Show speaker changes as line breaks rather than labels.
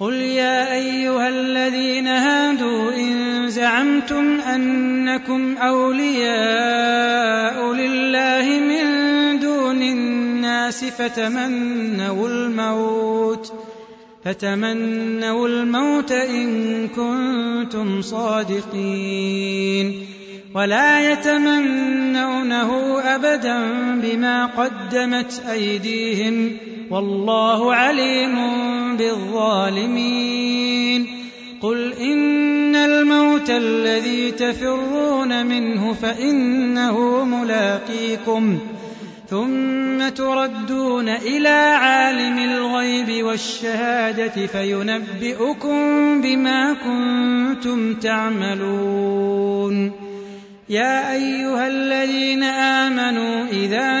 قل يا أيها الذين هادوا إن زعمتم أنكم أولياء لله من دون الناس فتمنوا الموت فتمنوا الموت إن كنتم صادقين ولا يتمنونه أبدا بما قدمت أيديهم والله عليم بالظالمين. قل إن الموت الذي تفرون منه فإنه ملاقيكم. ثم تردون إلى عالم الغيب والشهادة فينبئكم بما كنتم تعملون. يا أيها الذين آمنوا إذا